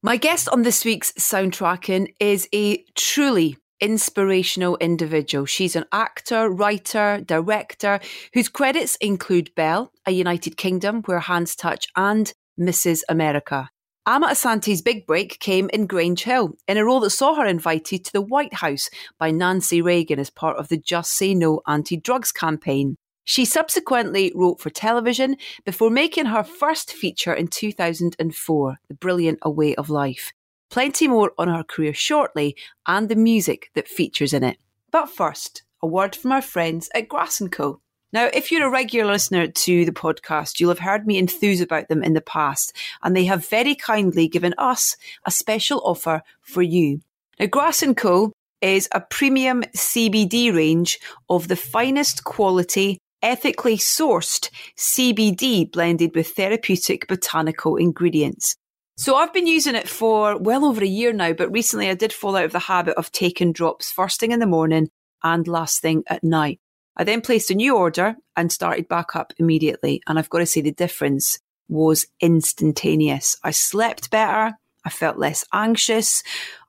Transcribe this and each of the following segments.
My guest on this week's soundtracking is a truly inspirational individual. She's an actor, writer, director whose credits include Belle, A United Kingdom, Where Hands Touch, and Mrs. America. Amma Asante's big break came in Grange Hill, in a role that saw her invited to the White House by Nancy Reagan as part of the Just Say No anti drugs campaign. She subsequently wrote for television before making her first feature in 2004, The Brilliant A Way of Life. Plenty more on her career shortly and the music that features in it. But first, a word from our friends at Grass & Co. Now, if you're a regular listener to the podcast, you'll have heard me enthuse about them in the past, and they have very kindly given us a special offer for you. Now, Grass & Co is a premium CBD range of the finest quality, ethically sourced CBD blended with therapeutic botanical ingredients. So I've been using it for well over a year now, but recently I did fall out of the habit of taking drops first thing in the morning and last thing at night. I then placed a new order and started back up immediately. And I've got to say the difference was instantaneous. I slept better. I felt less anxious.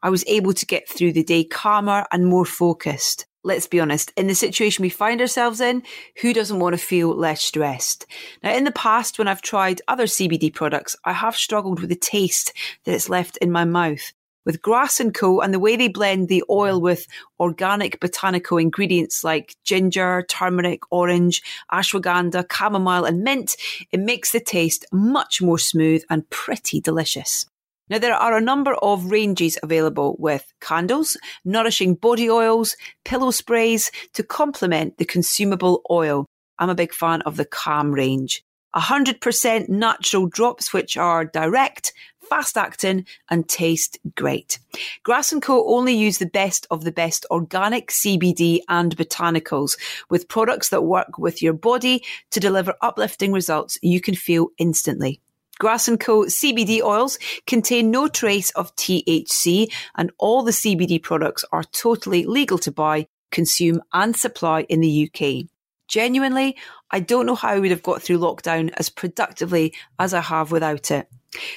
I was able to get through the day calmer and more focused. Let's be honest, in the situation we find ourselves in, who doesn't want to feel less stressed? Now, in the past, when I've tried other CBD products, I have struggled with the taste that it's left in my mouth with Grass & Co. and the way they blend the oil with organic botanical ingredients like ginger, turmeric, orange, ashwagandha, chamomile and mint, it makes the taste much more smooth and pretty delicious. Now, there are a number of ranges available with candles, nourishing body oils, pillow sprays to complement the consumable oil. I'm a big fan of the Calm range. 100% natural drops, which are direct, fast acting and taste great. Grass & Co only use the best of the best organic CBD and botanicals with products that work with your body to deliver uplifting results you can feel instantly. Grass & Co CBD oils contain no trace of THC and all the CBD products are totally legal to buy, consume and supply in the UK. Genuinely, I don't know how I would have got through lockdown as productively as I have without it.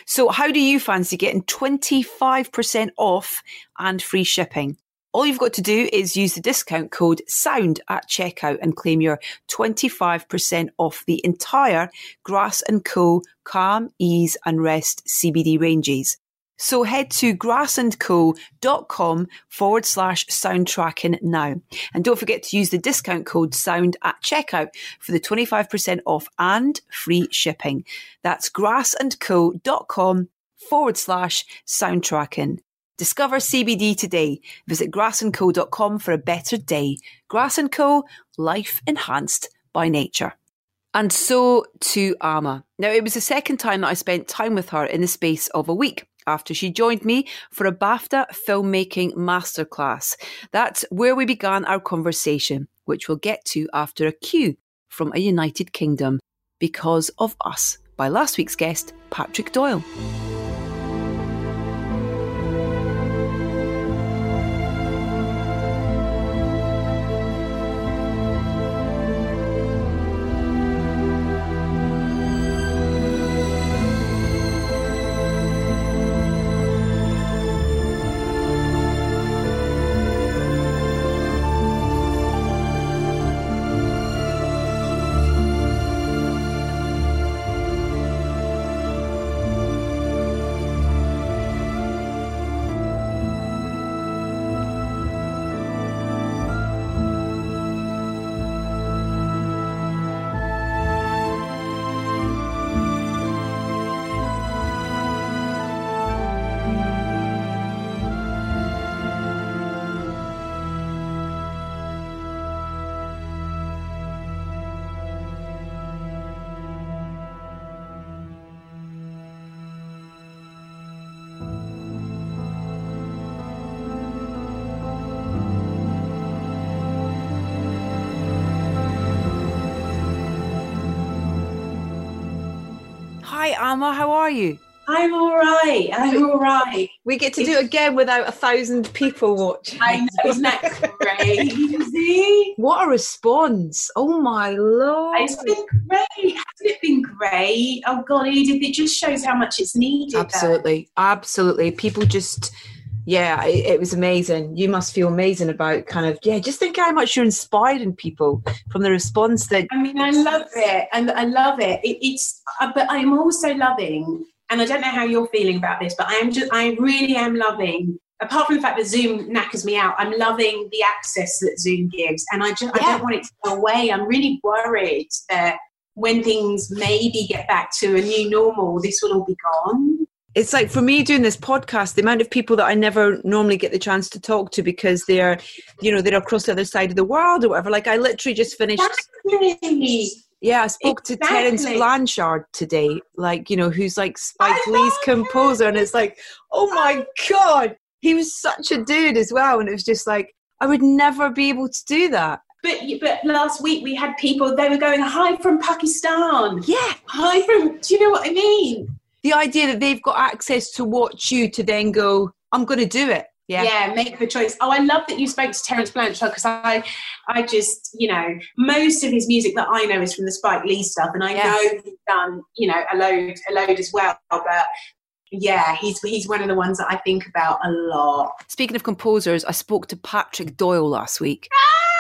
So, how do you fancy getting 25% off and free shipping? All you've got to do is use the discount code SOUND at checkout and claim your 25% off the entire Grass & Co. Calm, Ease and Rest CBD ranges. So head to grassandco.com forward slash soundtracking now. And don't forget to use the discount code sound at checkout for the 25% off and free shipping. That's grassandco.com forward slash soundtracking. Discover CBD today. Visit grassandco.com for a better day. Grass & Co. Life enhanced by nature. And so to Amma. Now, it was the second time that I spent time with her in the space of a week after she joined me for a BAFTA filmmaking masterclass. That's where we began our conversation, which we'll get to after a cue from a United Kingdom because of us by last week's guest, Patrick Doyle. Hi, Amma. How are you? I'm all right. I'm all right. We get to do it again without a thousand people watching. I know, isn't that crazy? What a response! Oh my lord! It's been great. Hasn't it been great? Oh god, Edith, it just shows how much it's needed. Absolutely, though. absolutely. People just yeah, it, it, was amazing. You must feel amazing about kind of yeah. Just think how much you're inspiring people from the response that. I mean, I love it, and I love it. it it's, uh, but I'm also loving, and I don't know how you're feeling about this, but I am just, I really am loving. Apart from the fact that Zoom knackers me out, I'm loving the access that Zoom gives, and I just yeah. I don't want it to go away. I'm really worried that when things maybe get back to a new normal, this will all be gone it's like for me doing this podcast, the amount of people that I never normally get the chance to talk to because they're, you know, they're across the other side of the world or whatever. Like I literally just finished. Exactly. Yeah, I spoke exactly. to Terence Blanchard today, like, you know, who's like Spike Lee's composer. And it's like, oh my God, he was such a dude as well. And it was just like, I would never be able to do that. But but last week we had people they were going hi from Pakistan. Yeah, hi from. Do you know what I mean? The idea that they've got access to watch you to then go, I'm going to do it. Yeah. yeah, make the choice. Oh, I love that you spoke to Terence Blanchard because I, I just, you know, most of his music that I know is from the Spike Lee stuff, and I yeah. know he's done, you know, a load, a load as well. But yeah, he's he's one of the ones that I think about a lot. Speaking of composers, I spoke to Patrick Doyle last week. Ah,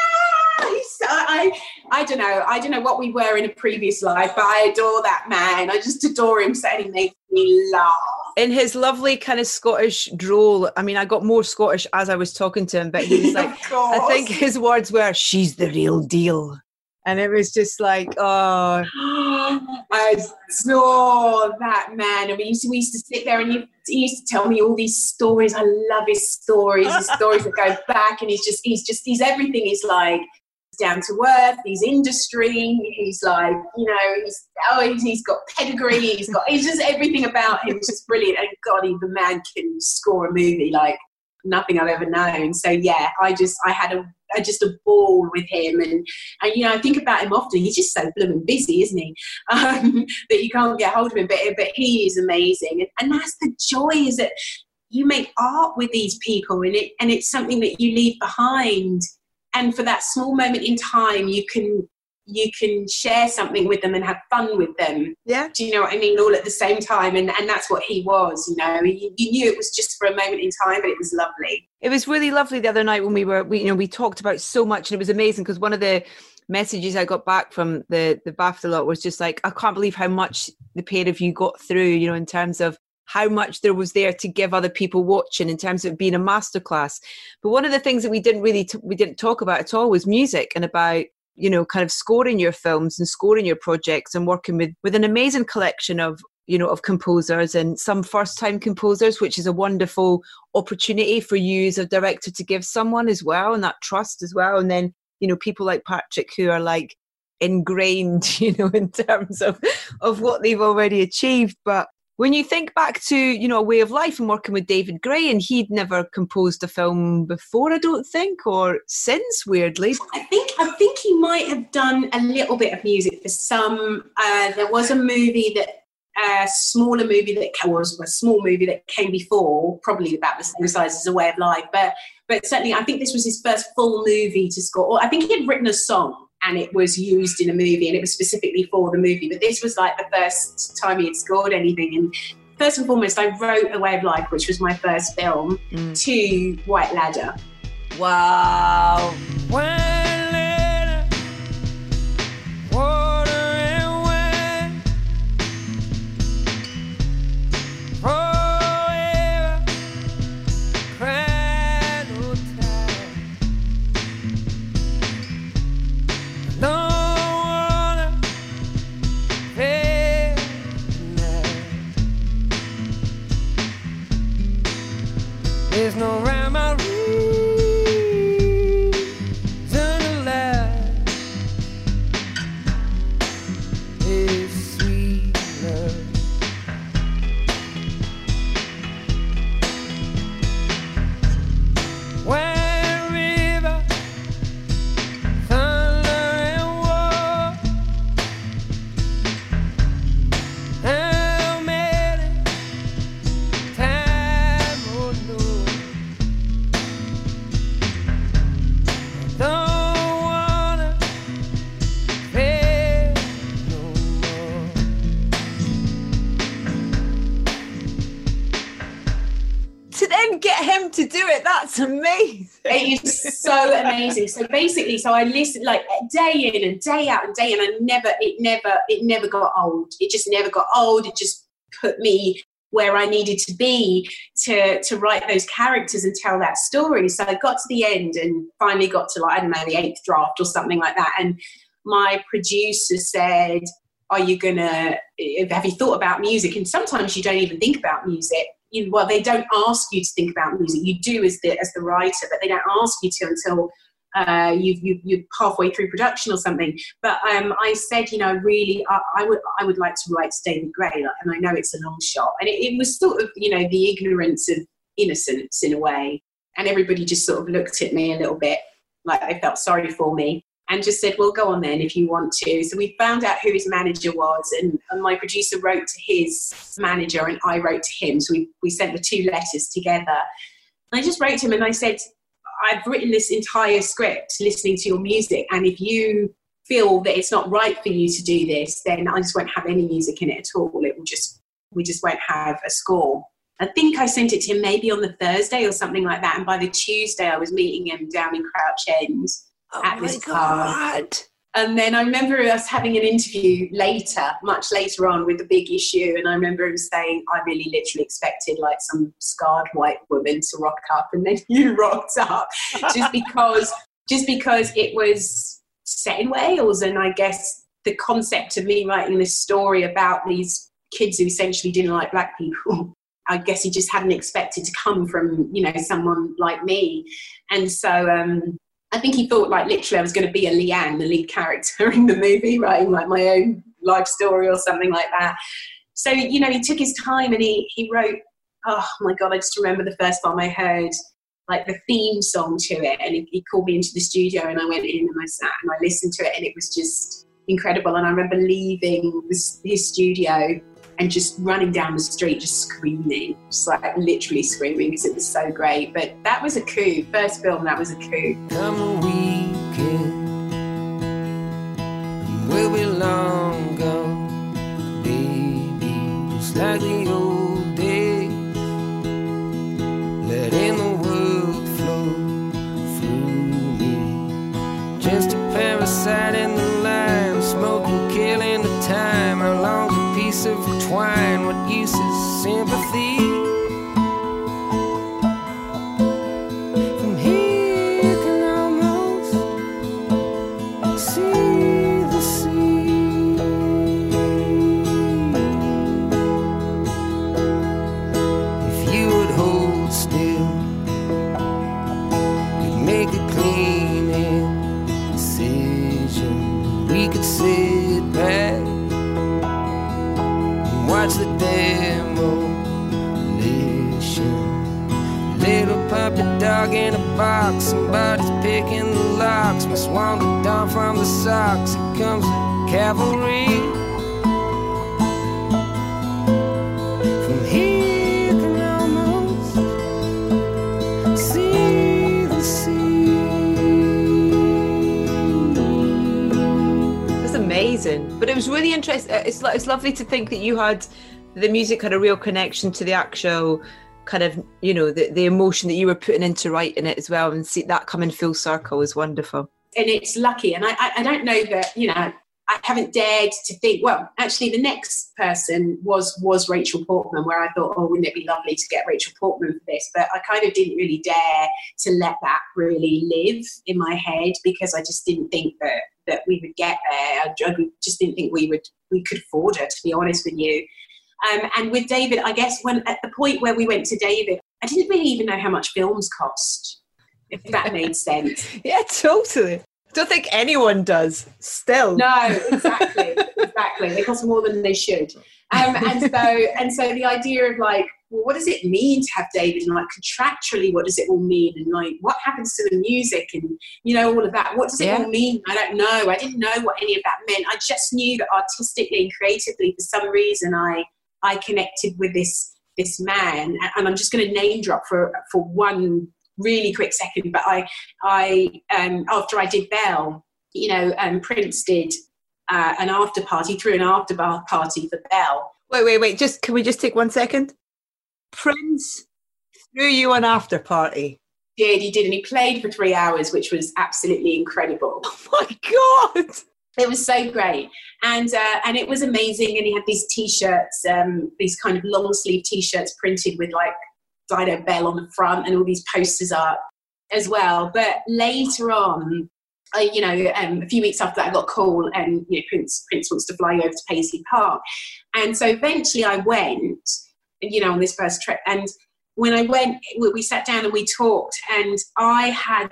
I, I don't know. I don't know what we were in a previous life, but I adore that man. I just adore him. So he makes me laugh. In his lovely kind of Scottish drawl. I mean, I got more Scottish as I was talking to him, but he was like, I think his words were, "She's the real deal." and it was just like, oh, I saw that man. And we used to, we used to sit there, and he, he, used to tell me all these stories. I love his stories, his stories that go back, and he's just, he's just, he's everything. He's like down to earth. He's industry. He's like, you know, he's oh, he's, got pedigree. He's got, he's just everything about him is just brilliant. And God, he, the man can score a movie like nothing I've ever known. So yeah, I just, I had a, a just a ball with him, and and you know, I think about him often. He's just so blooming busy, isn't he? Um, that you can't get hold of him. But but he is amazing, and, and that's the joy is that you make art with these people, and it and it's something that you leave behind and for that small moment in time you can you can share something with them and have fun with them. Yeah. Do you know what i mean? All at the same time. And and that's what he was you know. You, you knew it was just for a moment in time but it was lovely. It was really lovely the other night when we were we you know we talked about so much and it was amazing because one of the messages I got back from the the BAFTA lot was just like, I can't believe how much the pair of you got through, you know, in terms of how much there was there to give other people watching in terms of being a masterclass. But one of the things that we didn't really t- we didn't talk about at all was music and about you know kind of scoring your films and scoring your projects and working with with an amazing collection of you know of composers and some first time composers which is a wonderful opportunity for you as a director to give someone as well and that trust as well and then you know people like patrick who are like ingrained you know in terms of of what they've already achieved but when you think back to you know a way of life and working with david gray and he'd never composed a film before i don't think or since weirdly i think i think he might have done a little bit of music for some uh, there was a movie that a smaller movie that was a small movie that came before, probably about the same size as A Way of Life, but but certainly I think this was his first full movie to score. Or I think he had written a song and it was used in a movie and it was specifically for the movie. But this was like the first time he had scored anything. And first and foremost, I wrote A Way of Life, which was my first film, mm. to White Ladder. Wow. to There's no round. Amazing. So basically, so I listened like day in and day out and day in. I never, it never, it never got old. It just never got old. It just put me where I needed to be to to write those characters and tell that story. So I got to the end and finally got to like I don't know the eighth draft or something like that. And my producer said, "Are you gonna? Eh, have you thought about music?" And sometimes you don't even think about music. You, well, they don't ask you to think about music. You do as the as the writer, but they don't ask you to until uh, you've, you, you're halfway through production or something. But um, I said, you know, really, I, I, would I would like to write to David Gray, and I know it's a long shot, and it, it, was sort of, you know, the ignorance of innocence in a way, and everybody just sort of looked at me a little bit like they felt sorry for me. And just said, well, go on then if you want to. So we found out who his manager was, and, and my producer wrote to his manager, and I wrote to him. So we, we sent the two letters together. And I just wrote to him and I said, I've written this entire script listening to your music, and if you feel that it's not right for you to do this, then I just won't have any music in it at all. It will just we just won't have a score. I think I sent it to him maybe on the Thursday or something like that, and by the Tuesday I was meeting him down in Crouch End oh at this God. bar. And then I remember us having an interview later, much later on, with the big issue. And I remember him saying, I really literally expected like some scarred white woman to rock up. And then you rocked up just because, just because it was set in Wales. And I guess the concept of me writing this story about these kids who essentially didn't like black people I guess he just hadn't expected to come from, you know, someone like me. And so um, I think he thought like literally I was going to be a Leanne, the lead character in the movie, writing like my own life story or something like that. So you know, he took his time and he he wrote. Oh my god, I just remember the first time I heard like the theme song to it, and he, he called me into the studio, and I went in and I sat and I listened to it, and it was just incredible. And I remember leaving his studio and just running down the street, just screaming, just like literally screaming because it was so great. But that was a coup. First film, that was a coup. A weekend, we'll be long gone, baby, just like the old days. Letting the world flow through me, just a parasite twine, what use is sympathy? Dog in a box, somebody's picking the locks. Miss Wanda down from the socks, here comes the cavalry. From here almost see the sea. That's amazing. But it was really interesting. Uh, it's it's lovely to think that you had the music had a real connection to the actual kind of you know the, the emotion that you were putting into writing it as well and see that come in full circle is wonderful and it's lucky and I, I don't know that you know I haven't dared to think. Well, actually, the next person was was Rachel Portman, where I thought, oh, wouldn't it be lovely to get Rachel Portman for this? But I kind of didn't really dare to let that really live in my head because I just didn't think that that we would get there. I, I just didn't think we would we could afford it. To be honest with you, um, and with David, I guess when at the point where we went to David, I didn't really even know how much films cost, if that made sense. yeah, totally. Don't think anyone does still. No, exactly, exactly. They cost more than they should. Um, and so, and so the idea of like, well, what does it mean to have David? And like contractually, what does it all mean? And like, what happens to the music? And you know, all of that. What does it yeah. all mean? I don't know. I didn't know what any of that meant. I just knew that artistically and creatively, for some reason, I I connected with this this man, and I'm just going to name drop for for one really quick second. But I I um, after I did Belle, you know, um, Prince did uh, an after party through an after party for Belle. Wait, wait, wait! Just can we just take one second? Prince threw you an after party. Did he did, and he played for three hours, which was absolutely incredible. Oh my god! It was so great, and uh, and it was amazing. And he had these t-shirts, um, these kind of long sleeve t-shirts printed with like Dido Belle on the front, and all these posters up as well. But later on, I, you know, um, a few weeks after that, I got a call, and you know, Prince Prince wants to fly over to Paisley Park, and so eventually I went, you know, on this first trip, and when I went, we sat down and we talked, and I had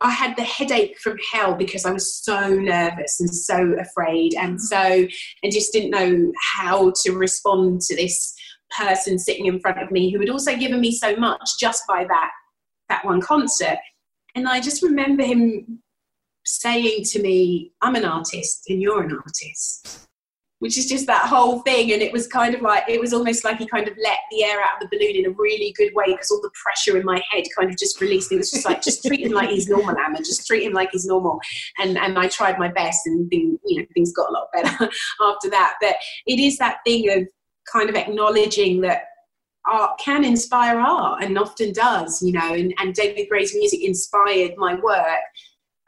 I had the headache from hell because I was so nervous and so afraid, and mm. so and just didn't know how to respond to this person sitting in front of me who had also given me so much just by that that one concert. And I just remember him saying to me, I'm an artist and you're an artist which is just that whole thing. And it was kind of like, it was almost like he kind of let the air out of the balloon in a really good way because all the pressure in my head kind of just released. Me. It was just like, just treat him like he's normal, Amma. Just treat him like he's normal. And and I tried my best and thing, you know, things got a lot better after that. But it is that thing of kind of acknowledging that art can inspire art and often does, you know, and, and David Gray's music inspired my work.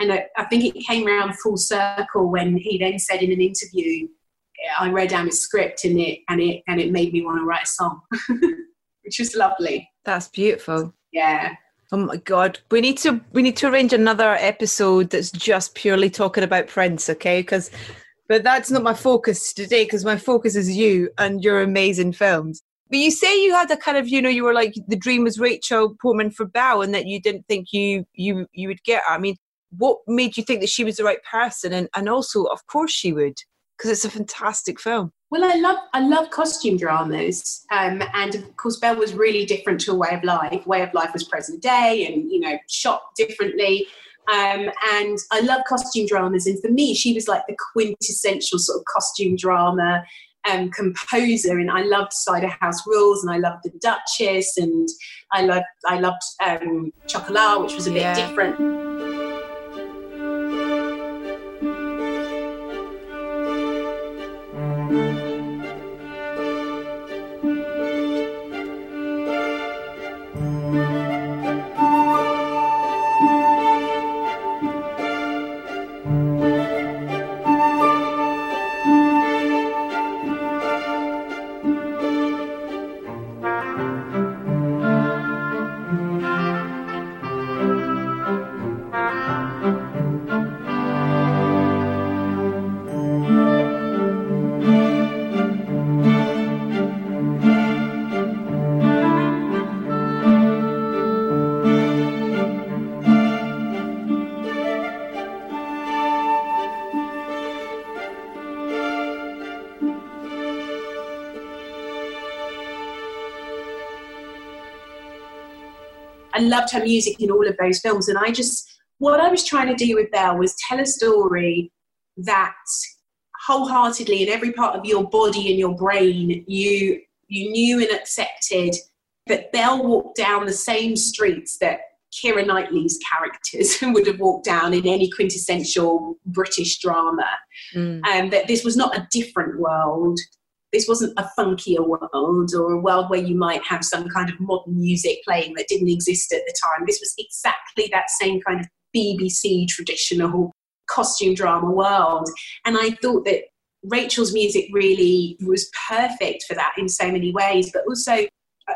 And I, I think it came around full circle when he then said in an interview, I read down his script and it and it and it made me want to write a song, which was lovely. That's beautiful. Yeah. Oh my god, we need to we need to arrange another episode that's just purely talking about Prince, okay? Because, but that's not my focus today. Because my focus is you and your amazing films. But you say you had a kind of, you know, you were like the dream was Rachel Portman for Belle, and that you didn't think you you you would get her. I mean, what made you think that she was the right person? And and also, of course, she would because it's a fantastic film. Well, I love I love costume dramas, um, and of course, Belle was really different to a Way of Life. Way of Life was present day, and you know, shot differently. Um, and I love costume dramas, and for me, she was like the quintessential sort of costume drama um, composer. And I loved Cider House Rules, and I loved The Duchess, and I loved I loved um, Chocolat, which was a bit different. Her music in all of those films. And I just, what I was trying to do with Belle was tell a story that wholeheartedly in every part of your body and your brain you you knew and accepted that Belle walked down the same streets that Keira Knightley's characters would have walked down in any quintessential British drama. Mm. And that this was not a different world this wasn't a funkier world or a world where you might have some kind of modern music playing that didn't exist at the time. This was exactly that same kind of BBC traditional costume drama world. And I thought that Rachel's music really was perfect for that in so many ways, but also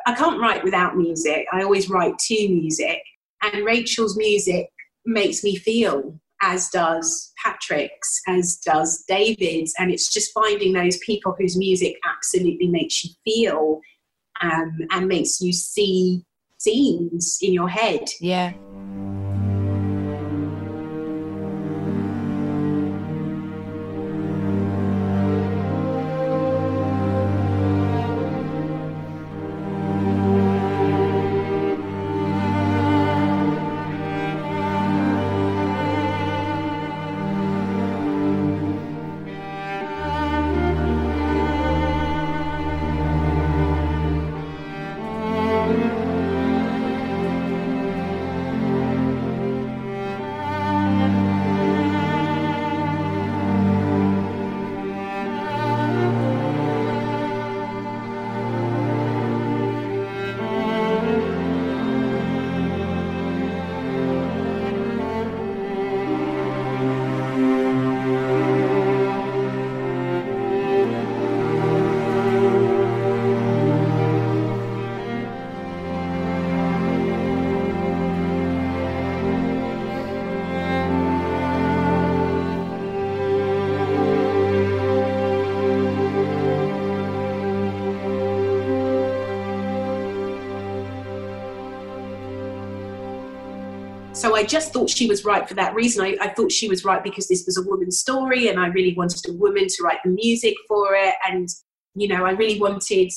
I can't write without music. I always write to music. And Rachel's music makes me feel as does Patrick's, as does David's. And it's just finding those people whose music absolutely makes you feel um, and makes you see scenes in your head. Yeah. I just thought she was right for that reason. I, I, thought she was right because this was a woman's story and I really wanted a woman to write the music for it. And, you know, I really wanted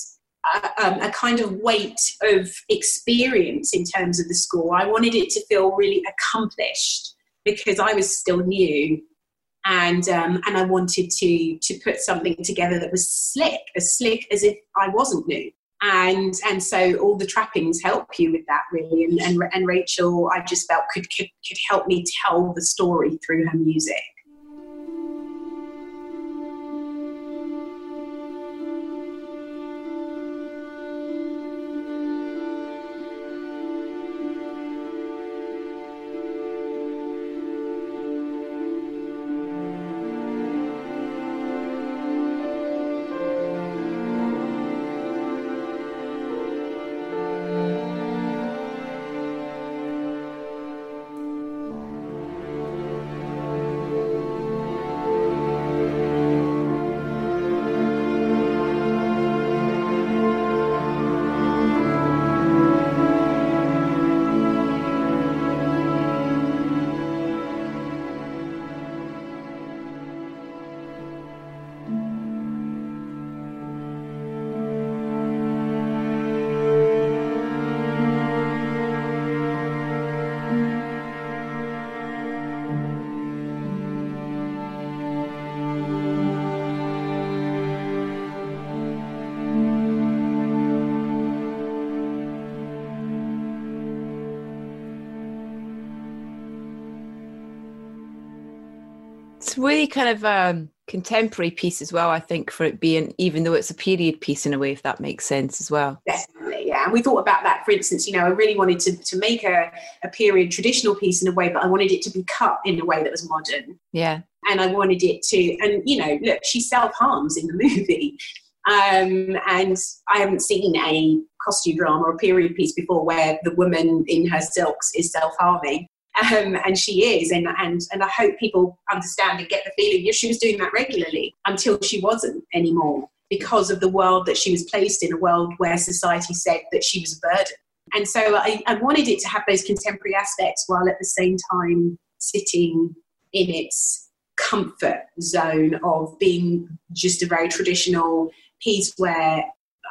a, um, a kind of weight of experience in terms of the score. I wanted it to feel really accomplished because I was still new. And um, and I wanted to to put something together that was slick, as slick as if I wasn't new and and so all the trappings help you with that really. And and, and rachel i just felt could, could could help me tell the story through her music kind of a um, contemporary piece as well, I think, for it being, even though it's a period piece in a way, if that makes sense as well. Definitely, yeah. And we thought about that, for instance, you know, I really wanted to, to make a, a period traditional piece in a way, but I wanted it to be cut in a way that was modern. Yeah. And I wanted it to, and, you know, look, she self harms in the movie. Um, and I haven't seen a costume drama or period piece before where the woman in her silks is self harming um, and she is, and and and I hope people understand and get the feeling. Yeah, she was doing that regularly until she wasn't anymore because of the world that she was placed in, a world where society said that she was a burden. And so I, I wanted it to have those contemporary aspects while at the same time sitting in its comfort zone of being just a very traditional piece where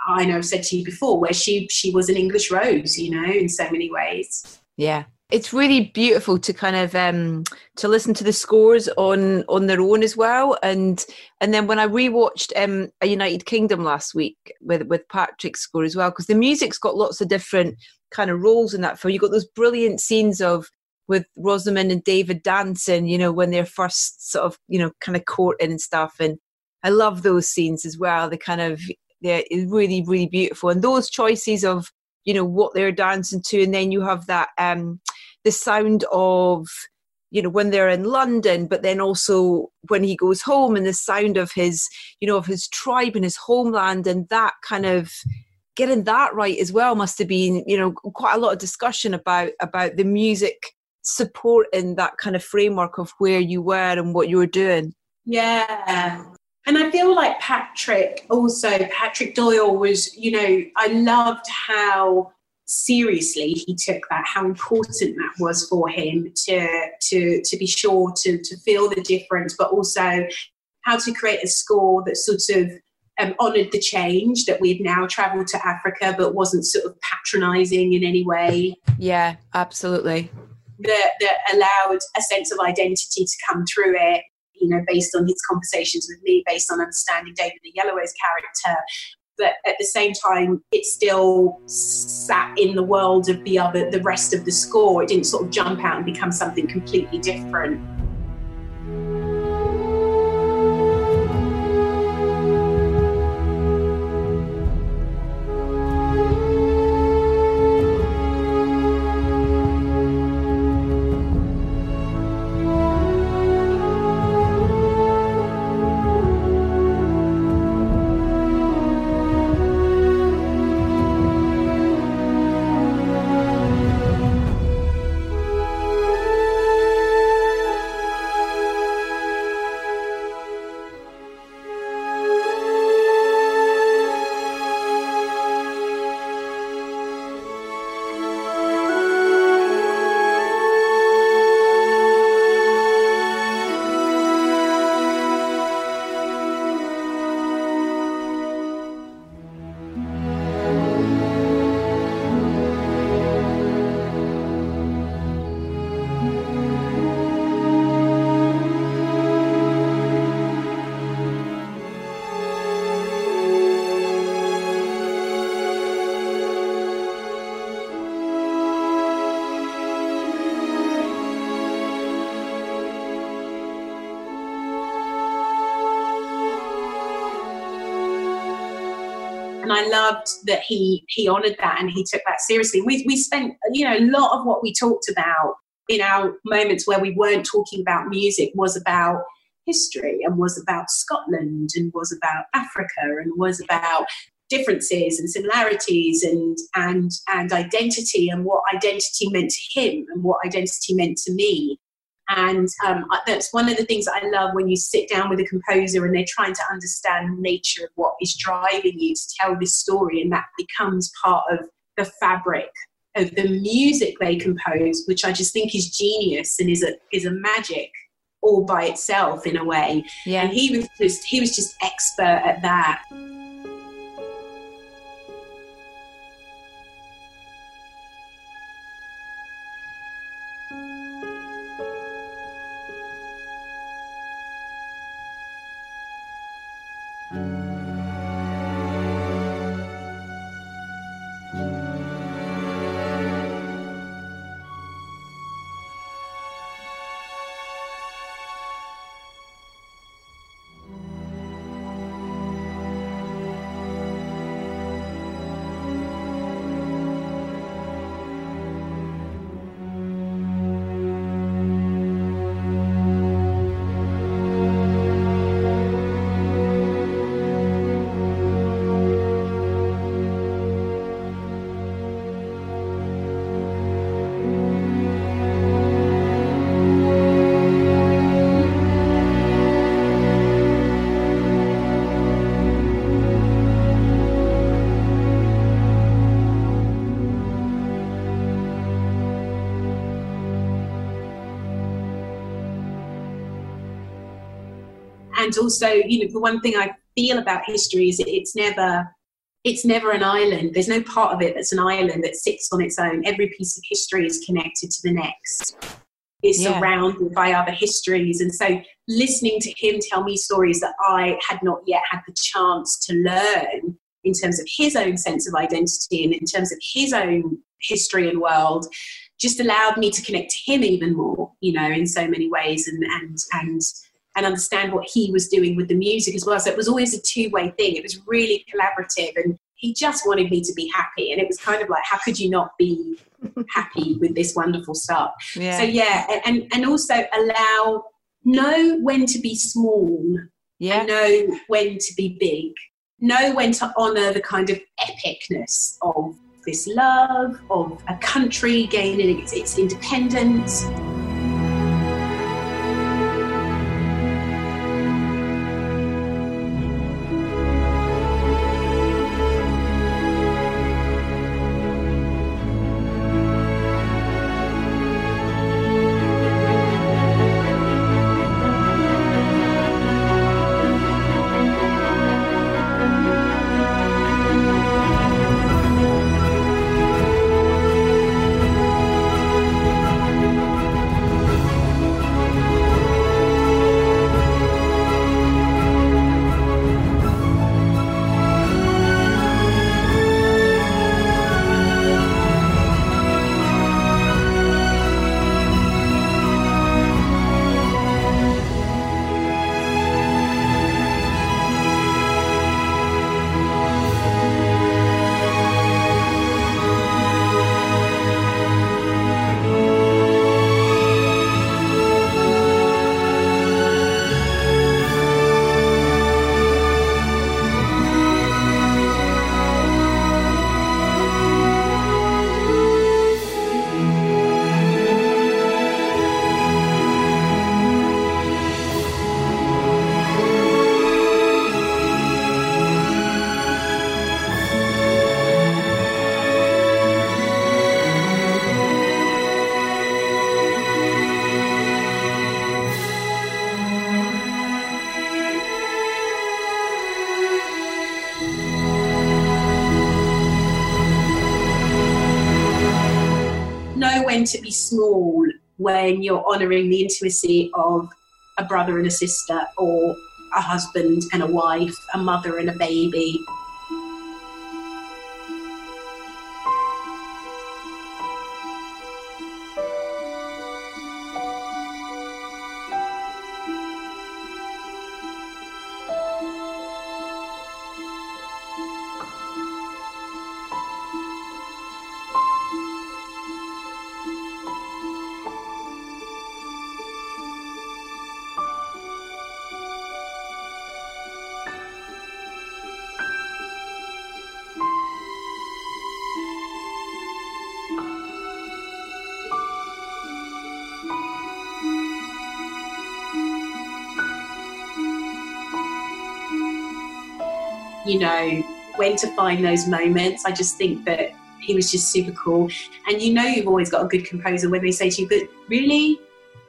I know I've said to you before, where she she was an English rose, you know, in so many ways. Yeah, it's really beautiful to kind of um to listen to the scores on on their own as well. And and then when i rewatched um a united kingdom last week with with patrick's score as well because the music's got lots of different kind of roles in that film. You got those brilliant scenes of with rosamund and david dancing you know when they're first sort of you know kind of courting and stuff. And i love those scenes as well. They kind of they're really really beautiful. And those choices of you know what they're dancing to. And then you have that um the sound of you know when they're in london but then also when he goes home and the sound of his you know of his tribe and his homeland and that kind of getting that right as well must have been you know quite a lot of discussion about about the music supporting that kind of framework of where you were and what you were doing. Yeah. And I feel like Patrick also, Patrick Doyle was, you know, I loved how seriously he took that, how important that was for him to to to be sure to to feel the difference, but also how to create a score that sort of um, honoured the change that we've now travelled to Africa, but wasn't sort of patronising in any way. Yeah, absolutely. That that allowed a sense of identity to come through it you know, based on his conversations with me, based on understanding David Oyelowo's character. But at the same time, it still sat in the world of the other, the rest of the score. It didn't sort of jump out and become something completely different. Loved that he he honoured that and he took that seriously. We we spent you know a lot of what we talked about in our moments where we weren't talking about music was about history and was about Scotland and was about Africa and was about differences and similarities and and and identity and what identity meant to him and what identity meant to me and um, that's one of the things I love when you sit down with a composer and they're trying to understand the nature of what is driving you to tell this story, and that becomes part of the fabric of the music they compose, which I just think is genius and is a is a magic all by itself in a way. Yeah. And he was just he was just expert at that. And also you know the one thing i feel about history is it's never it's never an island. There's no part of it that's an island that sits on its own. Every piece of history is connected to the next. Is yeah. surrounded by other histories. And so listening to him tell me stories that i had not yet had the chance to learn in terms of his own sense of identity and in terms of his own history and world just allowed me to connect to him even more you know in so many ways. And and and and understand what he was doing with the music as well. So it was always a two way thing. It was really collaborative and he just wanted me to be happy. And it was kind of like, how could you not be happy with this wonderful stuff? Yeah. So yeah, and, and also allow, know when to be small yeah. and know when to be big. Know when to honour the kind of epicness of this love, of a country gaining its, its independence. To be small when you're honouring the intimacy of a brother and a sister, or a husband and a wife, a mother and a baby. When to find those moments. I just think that he was just super cool. And you know, you've always got a good composer when they say to you, but really?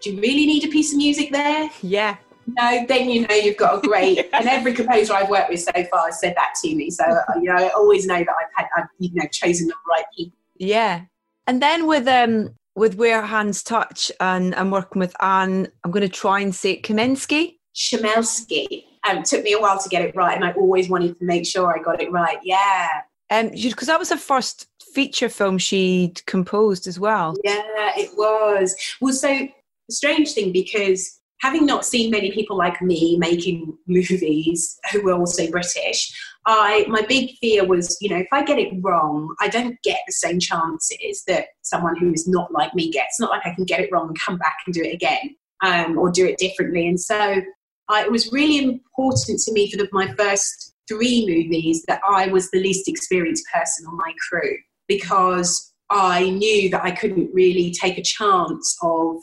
Do you really need a piece of music there? Yeah. No, then you know you've got a great, and every composer I've worked with so far has said that to me. So you know, I always know that I've had, I've, you know, chosen the right people. Yeah, and then with um with Where Hands Touch and I'm working with Anne, I'm going to try and say Kaminsky. Chmelewsky. Um, took me a while to get it right, and I always wanted to make sure I got it right. Yeah. Um, because that was the first feature film she'd composed as well. Yeah, it was. Well, so strange thing because having not seen many people like me making movies who were also British, I my big fear was, you know, if I get it wrong, I don't get the same chances that someone who is not like me gets. It's not like I can get it wrong and come back and do it again um, or do it differently. And so I, it was really important to me for the, my first three movies that I was the least experienced person on my crew because I knew that I couldn't really take a chance of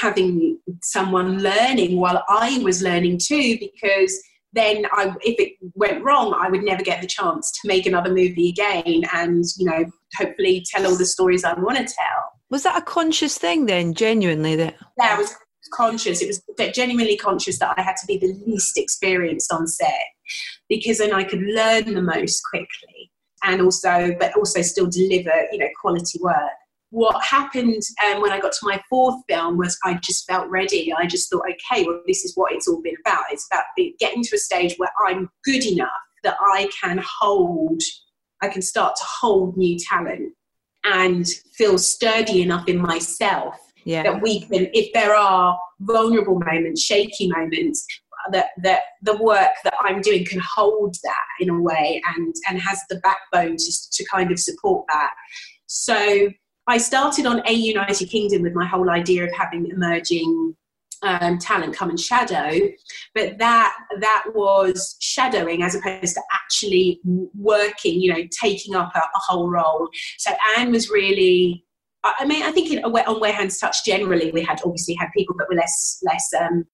having someone learning while I was learning too, because then I, if it went wrong, I would never get the chance to make another movie again and, you know, hopefully tell all the stories I want to tell. Was that a conscious thing then, genuinely? That yeah, I was conscious. It was genuinely conscious that I had to be the least experienced on set because then I could learn the most quickly and also, but also still deliver, you know, quality work what happened um, when I got to my fourth film was I just felt ready. I just thought, okay, well, this is what it's all been about. It's about getting to a stage where I'm good enough that I can hold, I can start to hold new talent and feel sturdy enough in myself yeah. that we can, if there are vulnerable moments, shaky moments, that, that the work that I'm doing can hold that in a way and, and has the backbone to, to kind of support that. So I started on A United Kingdom with my whole idea of having emerging um, talent come and shadow, but that that was shadowing as opposed to actually working. You know, taking up a, a whole role. So Anne was really. I mean, I think in, on Where Hands Touch generally, we had obviously had people that were less less um,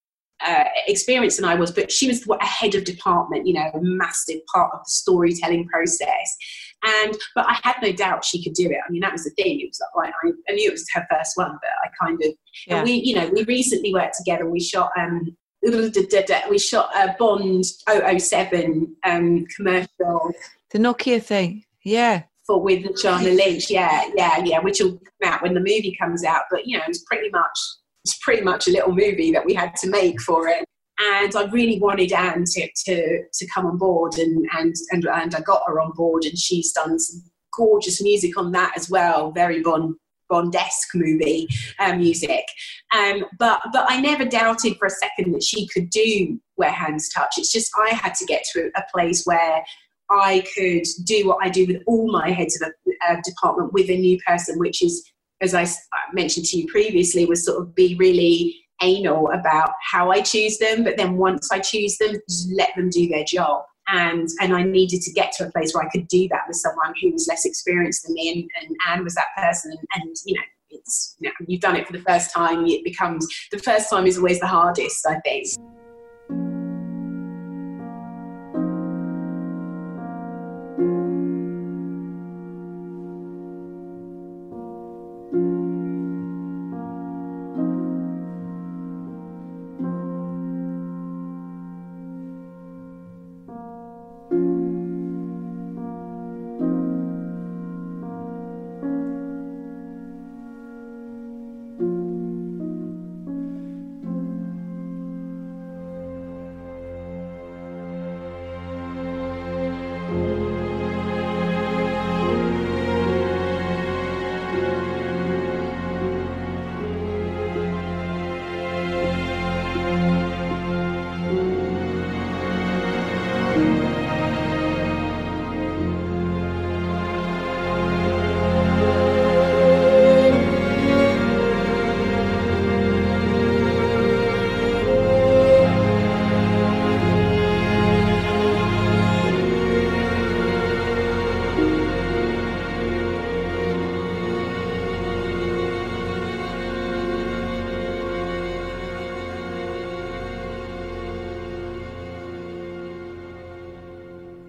uh, experience than I was, but she was a head of department, you know, a massive part of the storytelling process. And but I had no doubt she could do it. I mean, that was the thing. It was like I, I knew it was her first one, but I kind of yeah. we, you know, we recently worked together. We shot um we shot a Bond 007 um, commercial. The Nokia thing, yeah. For with Lashana Lynch, yeah, yeah, yeah, which will come out when the movie comes out. But you know, it's pretty much it's pretty much a little movie that we had to make for it. And I really wanted Anne to, to, to come on board, and, and, and, and I got her on board, and she's done some gorgeous music on that as well, very Bond Bondesque movie um, music. Um, but but I never doubted for a second that she could do Where Hands Touch. It's just I had to get to a place where I could do what I do with all my heads of a, a department with a new person, which is as I mentioned to you previously, was sort of be really anal about how I choose them, but then once I choose them, just let them do their job. And and I needed to get to a place where I could do that with someone who was less experienced than me, and, and Anne was that person. And, and you know, it's you know, you've done it for the first time. It becomes the first time is always the hardest, I think.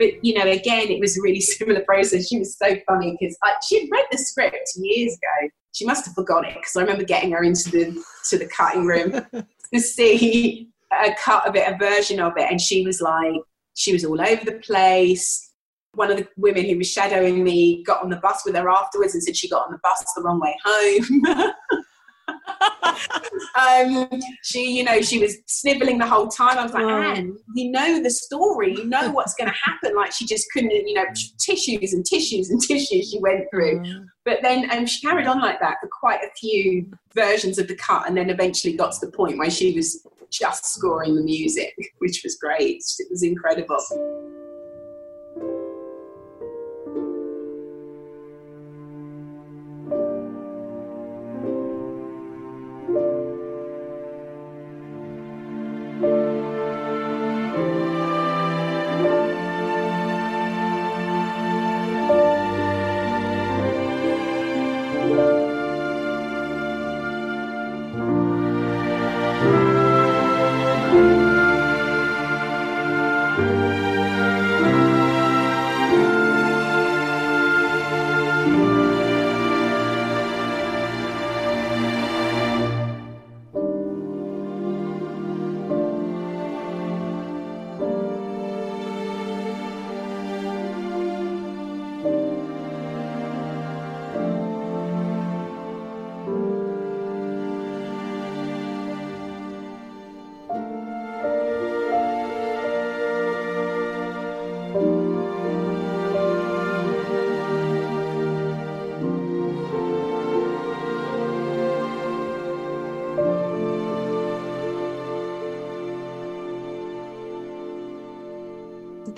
But you know, again, it was a really similar process. She was so funny because she had read the script years ago. She must have forgot it because I remember getting her into the to the cutting room to see a cut of it, a version of it, and she was like, she was all over the place. One of the women who was shadowing me got on the bus with her afterwards and said she got on the bus the wrong way home. um, she, you know, she was sniveling the whole time. I was like, oh. Anne, you know the story, you know what's going to happen. Like she just couldn't, you know, tissues and tissues and tissues she went through. Mm. But then um, she carried on like that for quite a few versions of the cut, and then eventually got to the point where she was just scoring the music, which was great. It was incredible.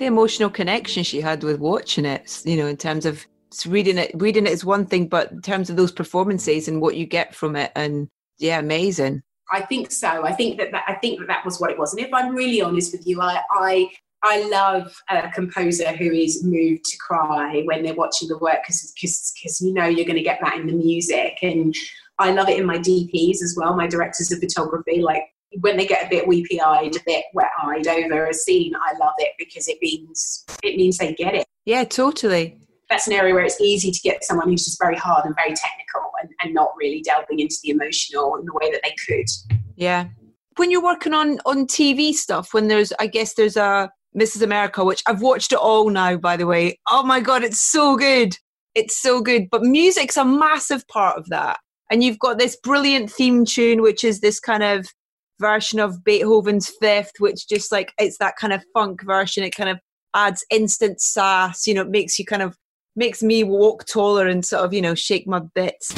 The emotional connection she had with watching it, you know, in terms of reading it, reading it is one thing, but in terms of those performances and what you get from it, and yeah, amazing. I think so. I think that, that I think that that was what it was. And if I'm really honest with you, I I I love a composer who is moved to cry when they're watching the work because you know you're going to get that in the music and I love it in my DPs as well, my directors of photography. Like when they get a bit weepy eyed, a bit wet eyed over a scene, I love it because it means it means they get it. Yeah, totally. That's an area where it's easy to get someone who's just very hard and very technical and, and not really delving into the emotional in the way that they could. Yeah. When you're working on on TV stuff, when there's I guess there's a Mrs. America, which I've watched it all now, by the way. Oh my god, it's so good. It's so good. But music's a massive part of that. And you've got this brilliant theme tune, which is this kind of version of Beethoven's Fifth, which just like it's that kind of funk version. It kind of adds instant sass. You know, it makes you kind of makes me walk taller and sort of you know shake my bits.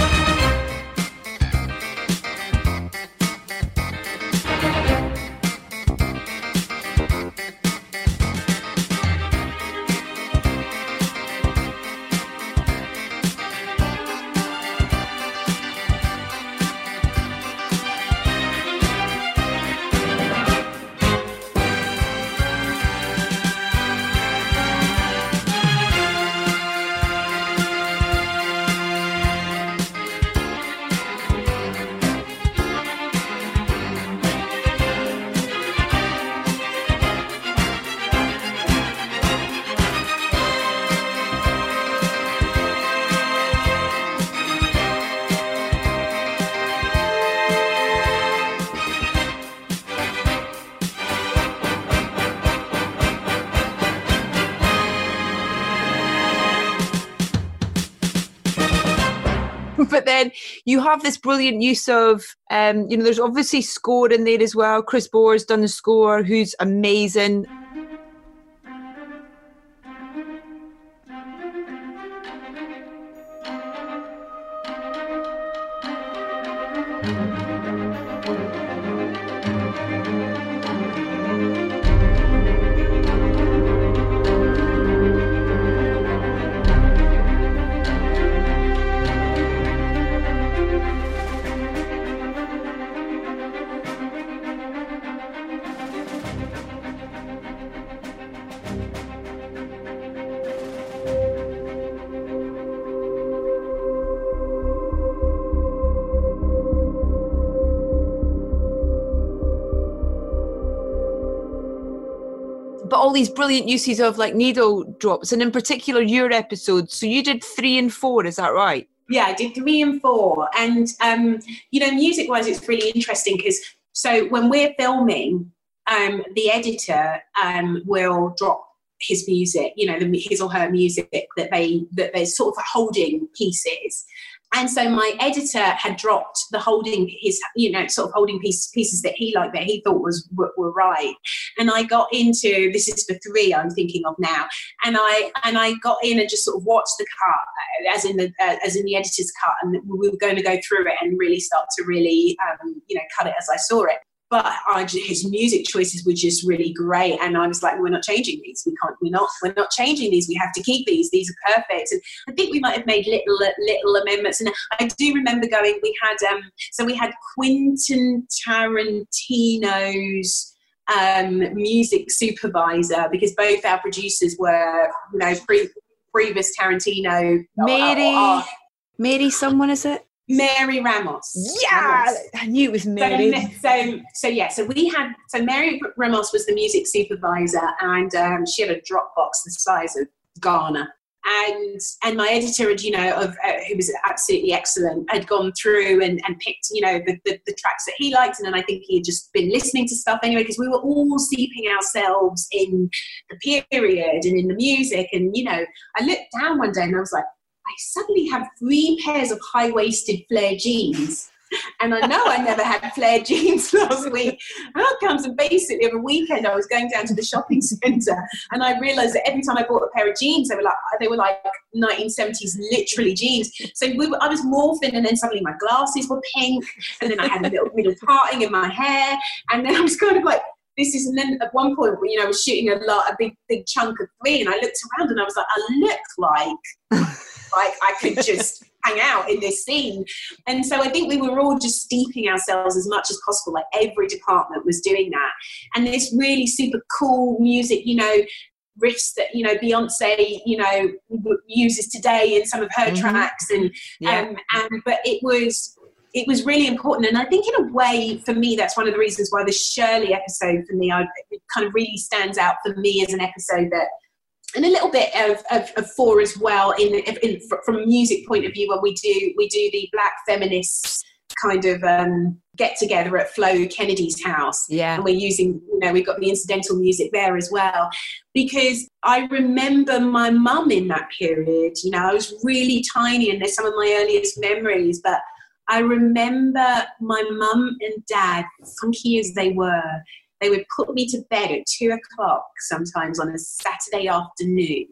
Then you have this brilliant use of, um, you know, there's obviously score in there as well. Kris Bowers done the score, who's amazing. These brilliant uses of like needle drops, and in particular your episodes. So you did three and four, is that right? Yeah, I did three and four, and um, you know, music-wise, it's really interesting because so when we're filming, um, the editor um, will drop his music, you know, the, his or her music that they that they're sort of holding pieces. And so my editor had dropped the holding his, you know, sort of holding piece, pieces that he liked that he thought was were, were, right. And I got into this is for three I'm thinking of now, and I and I got in and just sort of watched the cut as in the uh, as in the editor's cut, and we were going to go through it and really start to really um, you know cut it as I saw it but I, his music choices were just really great. And i was like we're not changing these. We can't we're not we're not changing these. We have to keep these. These are perfect. And i think we might have made little little amendments. And i do remember going we had um so we had quentin tarantino's um music supervisor because both our producers were you know pre- previous tarantino. Mary. Or, or, mary someone is it Mary Ramos. Yeah, Ramos. I knew it was Mary. So, so, so, yeah, so we had, so Mary Ramos was the music supervisor and um, she had a Dropbox the size of Ghana. And and my editor, had, you know, of uh, who was absolutely excellent, had gone through and, and picked, you know, the, the, the tracks that he liked. And then I think he had just been listening to stuff anyway, because we were all seeping ourselves in the period and in the music. And, you know, I looked down one day and I was like, I suddenly have three pairs of high waisted flare jeans. And I know I never had flare jeans last week. Out comes and basically over a weekend I was going down to the shopping centre and I realised that every time I bought a pair of jeans, they were like they were like 1970s literally jeans. So we were, I was morphing and then suddenly my glasses were pink and then I had a little middle parting in my hair and then I was kind of like this is and then at one point you know I was shooting a lot a big big chunk of three and I looked around and I was like I look like like I could just hang out in this scene. And so I think we were all just steeping ourselves as much as possible. Like every department was doing that. And this really super cool music, you know, riffs that you know Beyonce you know uses today in some of her mm-hmm. tracks and yeah. um and but it was it was really important and I think in a way for me that's one of the reasons why the Shirley episode for me I, it kind of really stands out for me as an episode that and a little bit of, of, of four as well in, in, from a music point of view when we do we do the black feminists kind of um, get together at Flo Kennedy's house. Yeah. And we're using, you know, we've got the incidental music there as well. Because I remember my mum in that period, you know, I was really tiny and there's some of my earliest memories, but I remember my mum and dad, funky as they were, they would put me to bed at two o'clock sometimes on a Saturday afternoon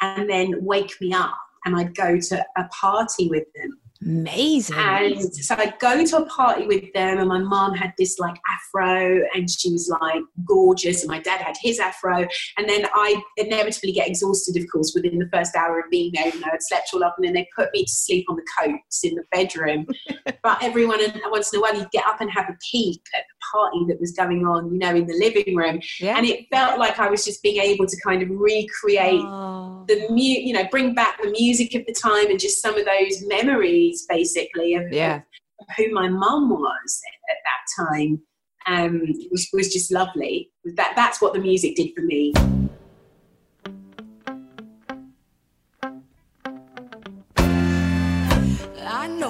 and then wake me up and I'd go to a party with them Amazing. And so I'd go to a party with them, and my mom had this like afro, and she was like gorgeous, and my dad had his afro. And then I inevitably get exhausted, of course, within the first hour of being there. You know, I'd slept all up, and then they put me to sleep on the coats in the bedroom. but everyone, once in a while, you'd get up and have a peek at the party that was going on, you know, in the living room. Yeah. And it felt like I was just being able to kind of recreate oh. the mu, you know, bring back the music of the time and just some of those memories basically of, yeah. of who my mum was at, that time um, was, was just lovely. That, that's what the music did for me. and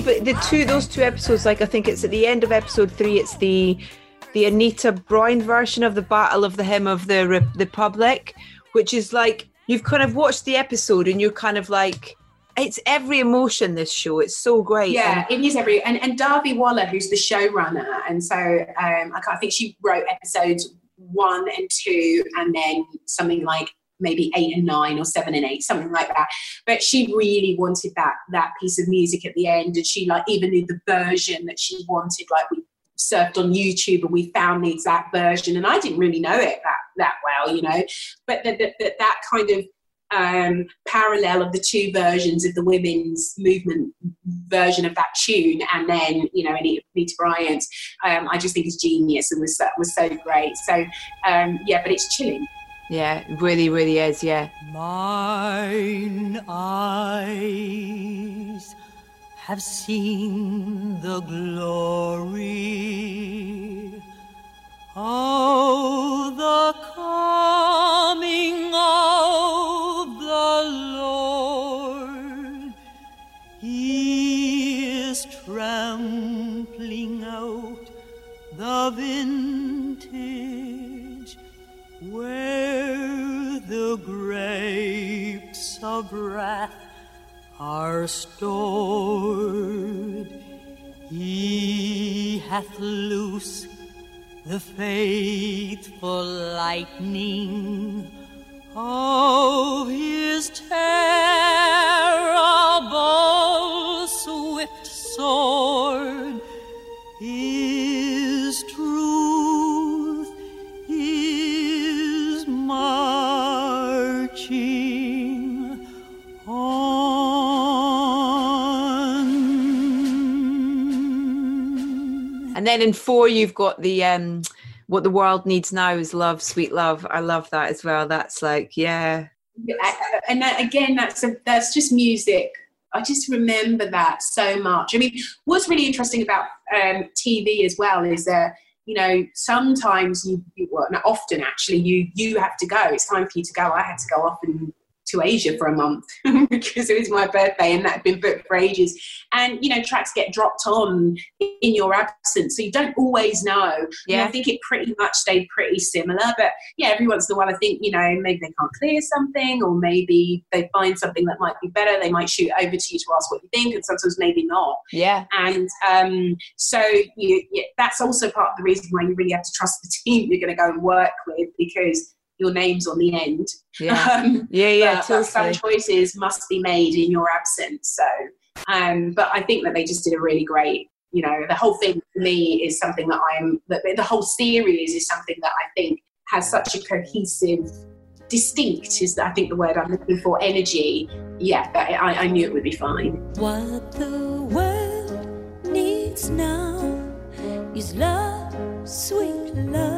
really but the two those two episodes like i think it's at the end of episode three it's the the anita bryant version of the battle of the hymn of the Re- republic which is like you've kind of watched the episode and you're kind of like it's every emotion this show. It's so great. Yeah and, it is every and, and Dahvi Waller who's the showrunner and so um I, I think she wrote episodes one and two and then something like maybe eight and nine or seven and eight, something like that. But she really wanted that that piece of music at the end, and she like even knew the version that she wanted. Like we surfed on YouTube and we found the exact version, and I didn't really know it that that well, you know. But that that, that kind of um, parallel of the two versions of the women's movement version of that tune, and then you know Anita Bryant, um, I just think is genius and was was so great. So um, yeah, but it's chilling. Yeah, it really, really is. Yeah. Mine eyes have seen the glory of the coming of the Lord. He is trampling out the vintage where the grapes of wrath are stored. He hath loosed the faithful lightning of his terrible then in four, you've got the um, what the world needs now is love, sweet love. I love that as well. That's like, yeah, and that, again, that's a, that's just music. I just remember that so much. I mean, what's really interesting about um, TV as well is that you know sometimes you, you well, often actually you you have to go. It's time for you to go. I had to go off and to Asia for a month because it was my birthday and that had been booked for ages. And you know, tracks get dropped on in your absence, so you don't always know. Yeah, I think it pretty much stayed pretty similar. But yeah, every once in a while, I think you know maybe they can't clear something, or maybe they find something that might be better. They might shoot over to you to ask what you think, and sometimes maybe not. Yeah, and um, so you, yeah, that's also part of the reason why you really have to trust the team you're going to go and work with because your name's on the end. Yeah, um, yeah, yeah. But, totally. but some choices must be made in your absence. So, um, but I think that they just did a really great. You know, the whole thing for me is something that I'm. That the whole series is something that I think has such a cohesive, distinct is I think the word I'm looking for. Energy. Yeah, I, I knew it would be fine. What the world needs now is love, sweet love.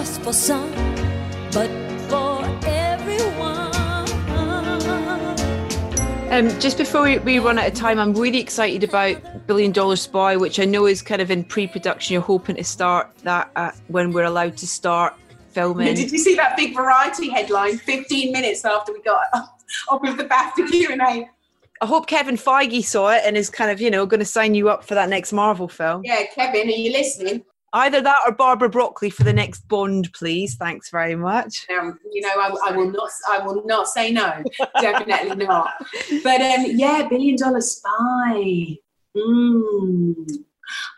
just for some, but for everyone. Um, just before we, we run out of time, I'm really excited about Billion Dollar Spy, which I know is kind of in pre-production. You're hoping to start that at, when we're allowed to start filming. Did you see that big variety headline? 15 minutes after we got off of the BAFTA Q&A. I hope Kevin Feige saw it and is kind of, you know, going to sign you up for that next Marvel film. Yeah, Kevin, are you listening? Either that or Barbara Broccoli for the next Bond, please. Thanks very much. Um, you know, I, I, will not. I will not say no. Definitely not. But um, yeah, Billion Dollar Spy. Mm.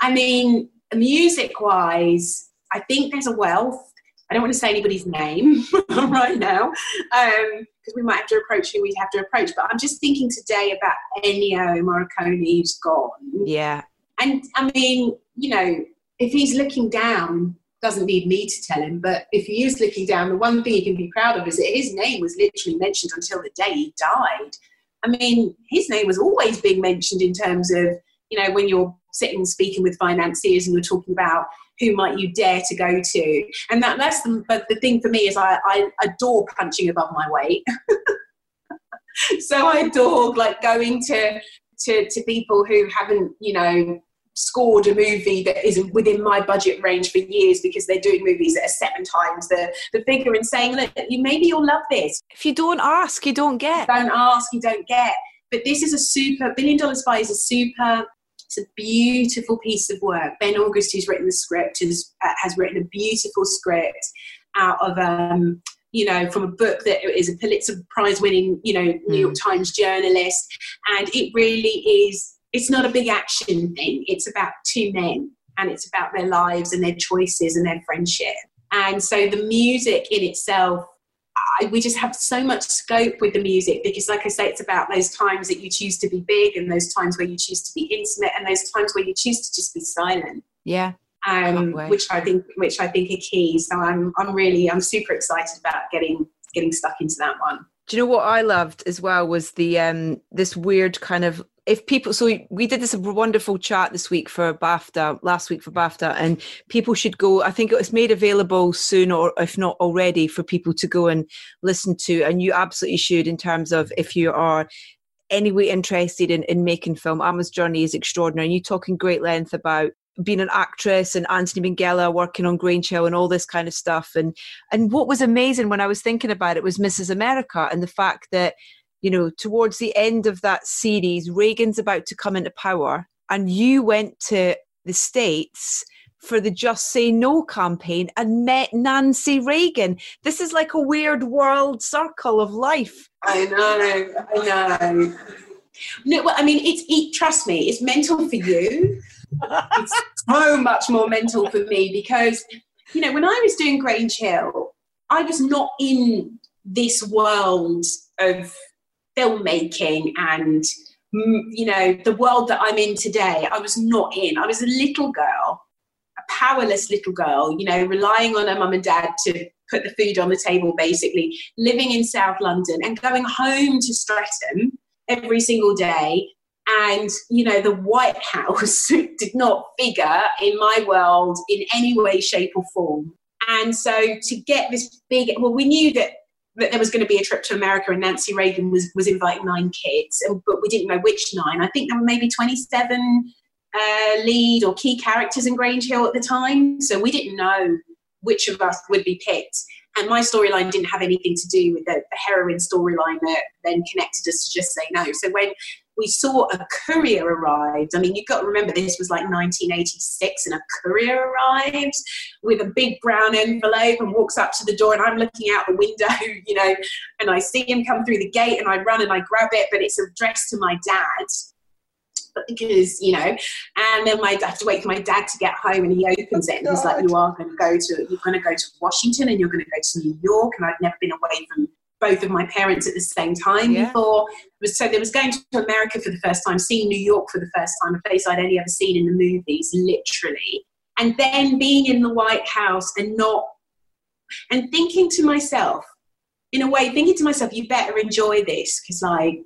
I mean, music-wise, I think there's a wealth. I don't want to say anybody's name right now because um, we might have to approach who we have to approach. But I'm just thinking today about Ennio Morricone who's gone. Yeah. And I mean, you know, if he's looking down, doesn't need me to tell him, but if he is looking down, the one thing he can be proud of is that his name was literally mentioned until the day he died. I mean, his name was always being mentioned in terms of, you know, when you're sitting speaking with financiers and you're talking about who might you dare to go to. And that, that's the, but the thing for me is I, I adore punching above my weight. so I adore like going to, to, to people who haven't, you know, scored a movie that isn't within my budget range for years because they're doing movies that are seven times the, the figure and saying that you maybe you'll love this. If you don't ask, you don't get. Don't ask, you don't get. But this is a super billion dollar spy is a super it's a beautiful piece of work. Ben August, who's written the script, has, uh, has written a beautiful script out of um, you know, from a book that is a Pulitzer Prize winning, you know, New York mm. Times journalist. And it really is it's not a big action thing. It's about two men and it's about their lives and their choices and their friendship. And so the music in itself, I, we just have so much scope with the music because, like I say, it's about those times that you choose to be big and those times where you choose to be intimate and those times where you choose to just be silent. Yeah. Um, which I think, which I think are key. So I'm, I'm really, I'm super excited about getting, getting stuck into that one. Do you know what I loved as well was the um this weird kind of if people so we did this wonderful chat this week for BAFTA last week for BAFTA and people should go I think it was made available soon or if not already for people to go and listen to and you absolutely should in terms of if you are anyway interested in, in making film Amma's journey is extraordinary and you talk in great length about being an actress and Anthony Minghella working on Grange Hill and all this kind of stuff and and what was amazing when I was thinking about it was Mrs. America and the fact that you know, towards the end of that series, Reagan's about to come into power, and you went to the States for the Just Say No campaign and met Nancy Reagan. This is like a weird world circle of life. I know, I know. No, well, I mean, it's it, trust me, it's mental for you. it's so much more mental for me because, you know, when I was doing Grange Hill, I was not in this world of filmmaking and mm, you know the world that i'm in today i was not in. I was a little girl a powerless little girl you know relying on her mum and dad to put the food on the table basically living in south london and going home to streatham every single day. And you know the white house did not figure in my world in any way shape or form. And so to get this big well we knew that that there was going to be a trip to America and Nancy Reagan was, was inviting nine kids, but we didn't know which nine. I think there were maybe 27 uh, lead or key characters in Grange Hill at the time. So we didn't know which of us would be picked. And my storyline didn't have anything to do with the, the heroine storyline that then connected us to just say no. So when we saw a courier arrived. I mean, you've got to remember this was like 1986, and a courier arrives with a big brown envelope and walks up to the door, and I'm looking out the window, you know, and I see him come through the gate, and I run and I grab it, but it's addressed to my dad. Because you know, and then my I have to wait for my dad to get home, and he oh, opens it, and he's like, "You are going to go to, you're going to go to Washington, and you're going to go to New York." And I've never been away from both of my parents at the same time yeah. before. So there was going to America for the first time, seeing New York for the first time, a place I'd only ever seen in the movies, literally. And then being in the White House and not, and thinking to myself, in a way, thinking to myself, you better enjoy this because, like,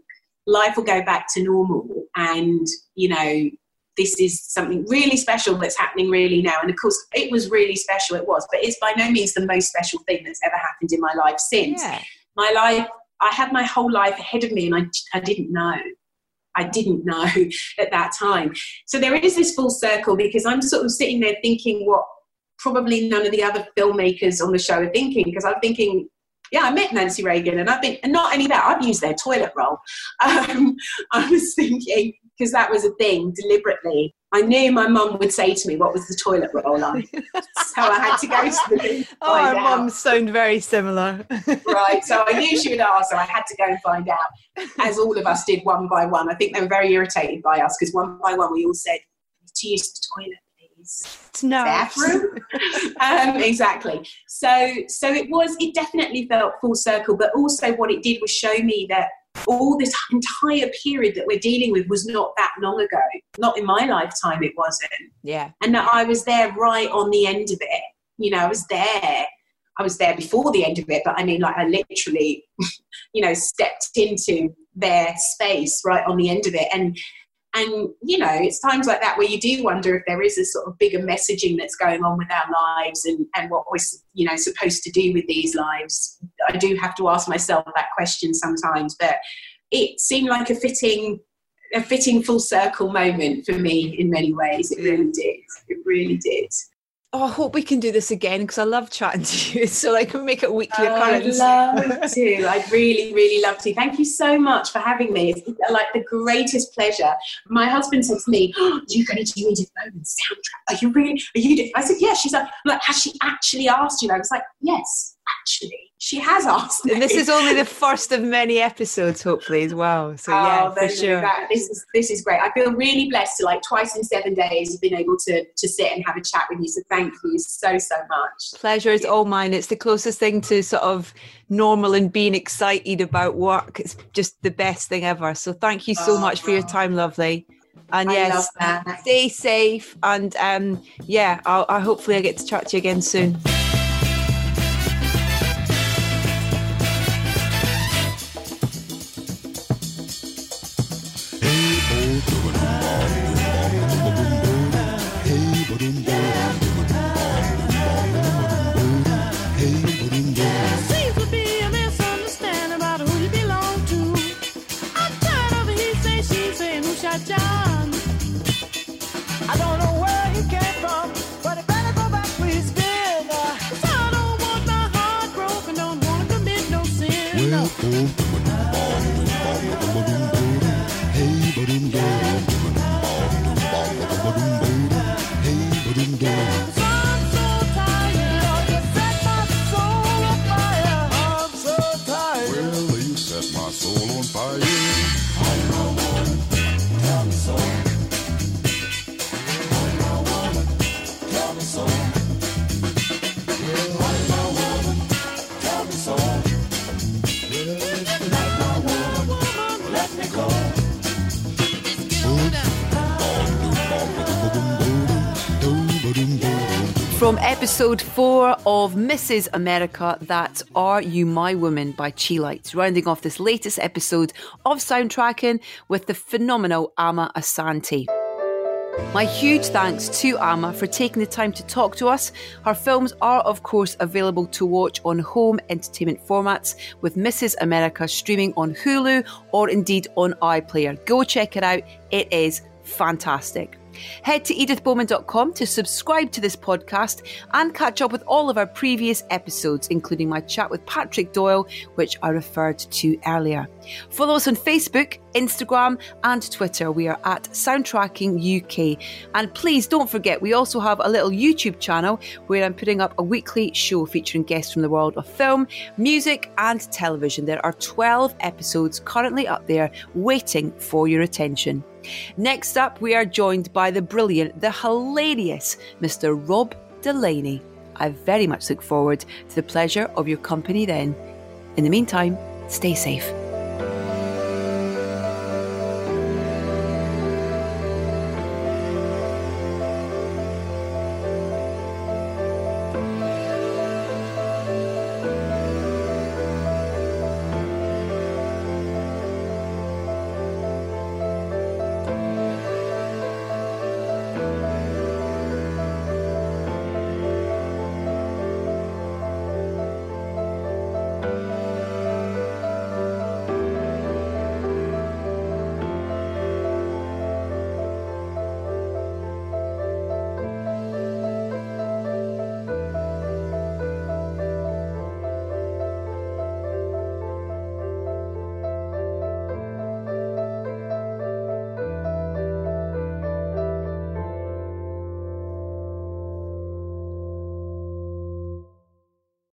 life will go back to normal. And, you know, this is something really special that's happening really now. And of course, it was really special, it was, but it's by no means the most special thing that's ever happened in my life since. Yeah my life, I had my whole life ahead of me and I, I didn't know. I didn't know at that time. So there is this full circle because I'm sort of sitting there thinking what probably none of the other filmmakers on the show are thinking because I'm thinking, yeah, I met Nancy Reagan and I've been, and not only that, I've used their toilet roll. Um, I was thinking, because that was a thing deliberately. I knew my mum would say to me, "What was the toilet roll like?" so I had to go to the loo. Oh, our mums sound very similar. right. So I knew she would ask, so I had to go and find out, as all of us did one by one. I think they were very irritated by us because one by one we all said, "To use the toilet." please." No. Bathroom. um, exactly. So, so it was. It definitely felt full circle, but also what it did was show me that all this entire period that we're dealing with was not that long ago. Not in my lifetime, it wasn't. Yeah. And that I was there right on the end of it. You know, I was there. I was there before the end of it, but I mean, like, I literally, you know, stepped into their space right on the end of it. And and you know it's times like that where you do wonder if there is a sort of bigger messaging that's going on with our lives and, and what we're you know supposed to do with these lives. I do have to ask myself that question sometimes but it seemed like a fitting a fitting full circle moment for me in many ways. It really did. It really did Oh, I hope we can do this again because I love chatting to you. So I can make it weekly Oh, I'd love to. I'd really, really love to. Thank you so much for having me. It's like the greatest pleasure. My husband said to me, oh, "You're going to do Edith Bowman's soundtrack? Are you really? Are you?" do-" I said, "Yeah." She's like, "Like, has she actually asked you?" I was like, "Yes, actually, she has asked." Me. and this is only the first of many episodes, hopefully, as well. So yeah, oh, for no, no, sure. that- this is this is great. I feel really blessed to like twice in seven days have been able to to sit and have a chat with you. So thank you so so much. Pleasure is all mine. It's the closest thing to sort of normal and being excited about work. It's just the best thing ever. So thank you so Oh, much for your time, lovely. And I yes, stay safe. And um, yeah, I'll, I hopefully I get to chat to you again soon. From episode four of Mrs. America, that's Are You My Woman by Lights, rounding off this latest episode of Soundtracking with the phenomenal Amma Asante. My huge thanks to Amma for taking the time to talk to us. Her films are, of course, available to watch on home entertainment formats, with Mrs. America streaming on Hulu or indeed on iPlayer. Go check it out, it is fantastic. Head to edithbowman.com to subscribe to this podcast and catch up with all of our previous episodes, including my chat with Patrick Doyle, which I referred to earlier. Follow us on Facebook, Instagram, and Twitter. We are at Soundtracking UK. And please don't forget, we also have a little YouTube channel where I'm putting up a weekly show featuring guests from the world of film, music, and television. There are 12 episodes currently up there waiting for your attention. Next up, we are joined by the brilliant, the hilarious Mr. Rob Delaney. I very much look forward to the pleasure of your company then. In the meantime, stay safe.